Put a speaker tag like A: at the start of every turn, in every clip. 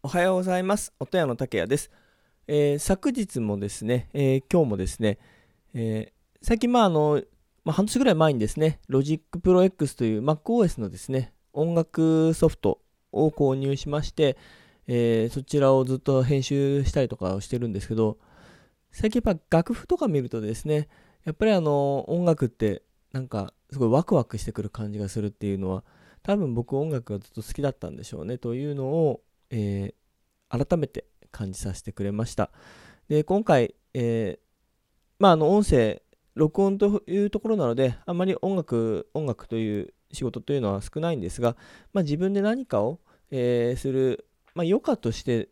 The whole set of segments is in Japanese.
A: おはようございます。音屋の竹谷です、えー、昨日もですね、えー、今日もですね、えー、最近まああの、まあ、半年ぐらい前にですね Logic Pro X という MacOS のですね音楽ソフトを購入しまして、えそちらをずっと編集したりとかをしてるんですけど最近やっぱ楽譜とか見るとですねやっぱりあの音楽ってなんかすごいワクワクしてくる感じがするっていうのは多分僕音楽がずっと好きだったんでしょうねというのを、えー、改めて感じさせてくれました。で今回、えー、まああの音声録音というところなのであんまり音楽音楽という仕事というのは少ないんですが、まあ、自分で何かを、えー、する、まあ、余暇として、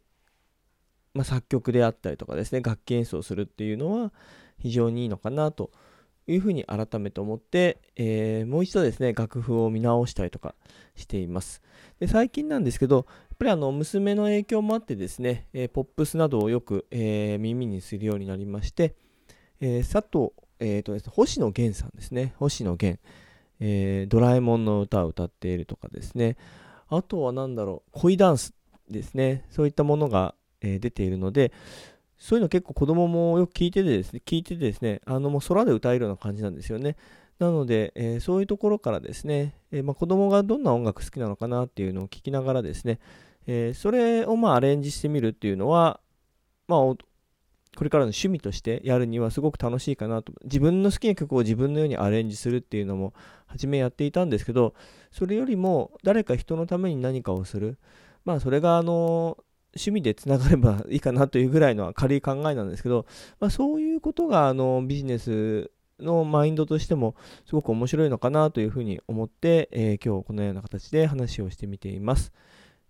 A: まあ、作曲であったりとかですね楽器演奏するっていうのは非常にいいのかなと思いますいうふうに改めて思って、えー、もう一度ですね、楽譜を見直したりとかしています。で最近なんですけど、やっぱりあの娘の影響もあってですね、えー、ポップスなどをよく、えー、耳にするようになりまして、え佐藤、えーとですね、星野源さんですね、星野源、えドラえもんの歌を歌っているとかですね、あとは何だろう、恋ダンスですね、そういったものが、え出ているので、そういうの結構子供もよく聞いててですね、聞いててですね、あのもう空で歌えるような感じなんですよね。なので、えー、そういうところからですね、えー、まあ、子供がどんな音楽好きなのかなっていうのを聞きながらですね、えー、それをまあアレンジしてみるっていうのは、まあ、これからの趣味としてやるにはすごく楽しいかなと。自分の好きな曲を自分のようにアレンジするっていうのも初めやっていたんですけど、それよりも誰か人のために何かをする。まあそれがあの趣味でつながればいいかなというぐらいの軽い考えなんですけど、まあ、そういうことがあのビジネスのマインドとしてもすごく面白いのかなというふうに思って、えー、今日このような形で話をしてみています。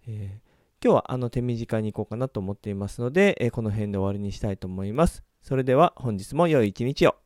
A: えー、今日はあの手短に行こうかなと思っていますので、えー、この辺で終わりにしたいと思います。それでは本日も良い一日を。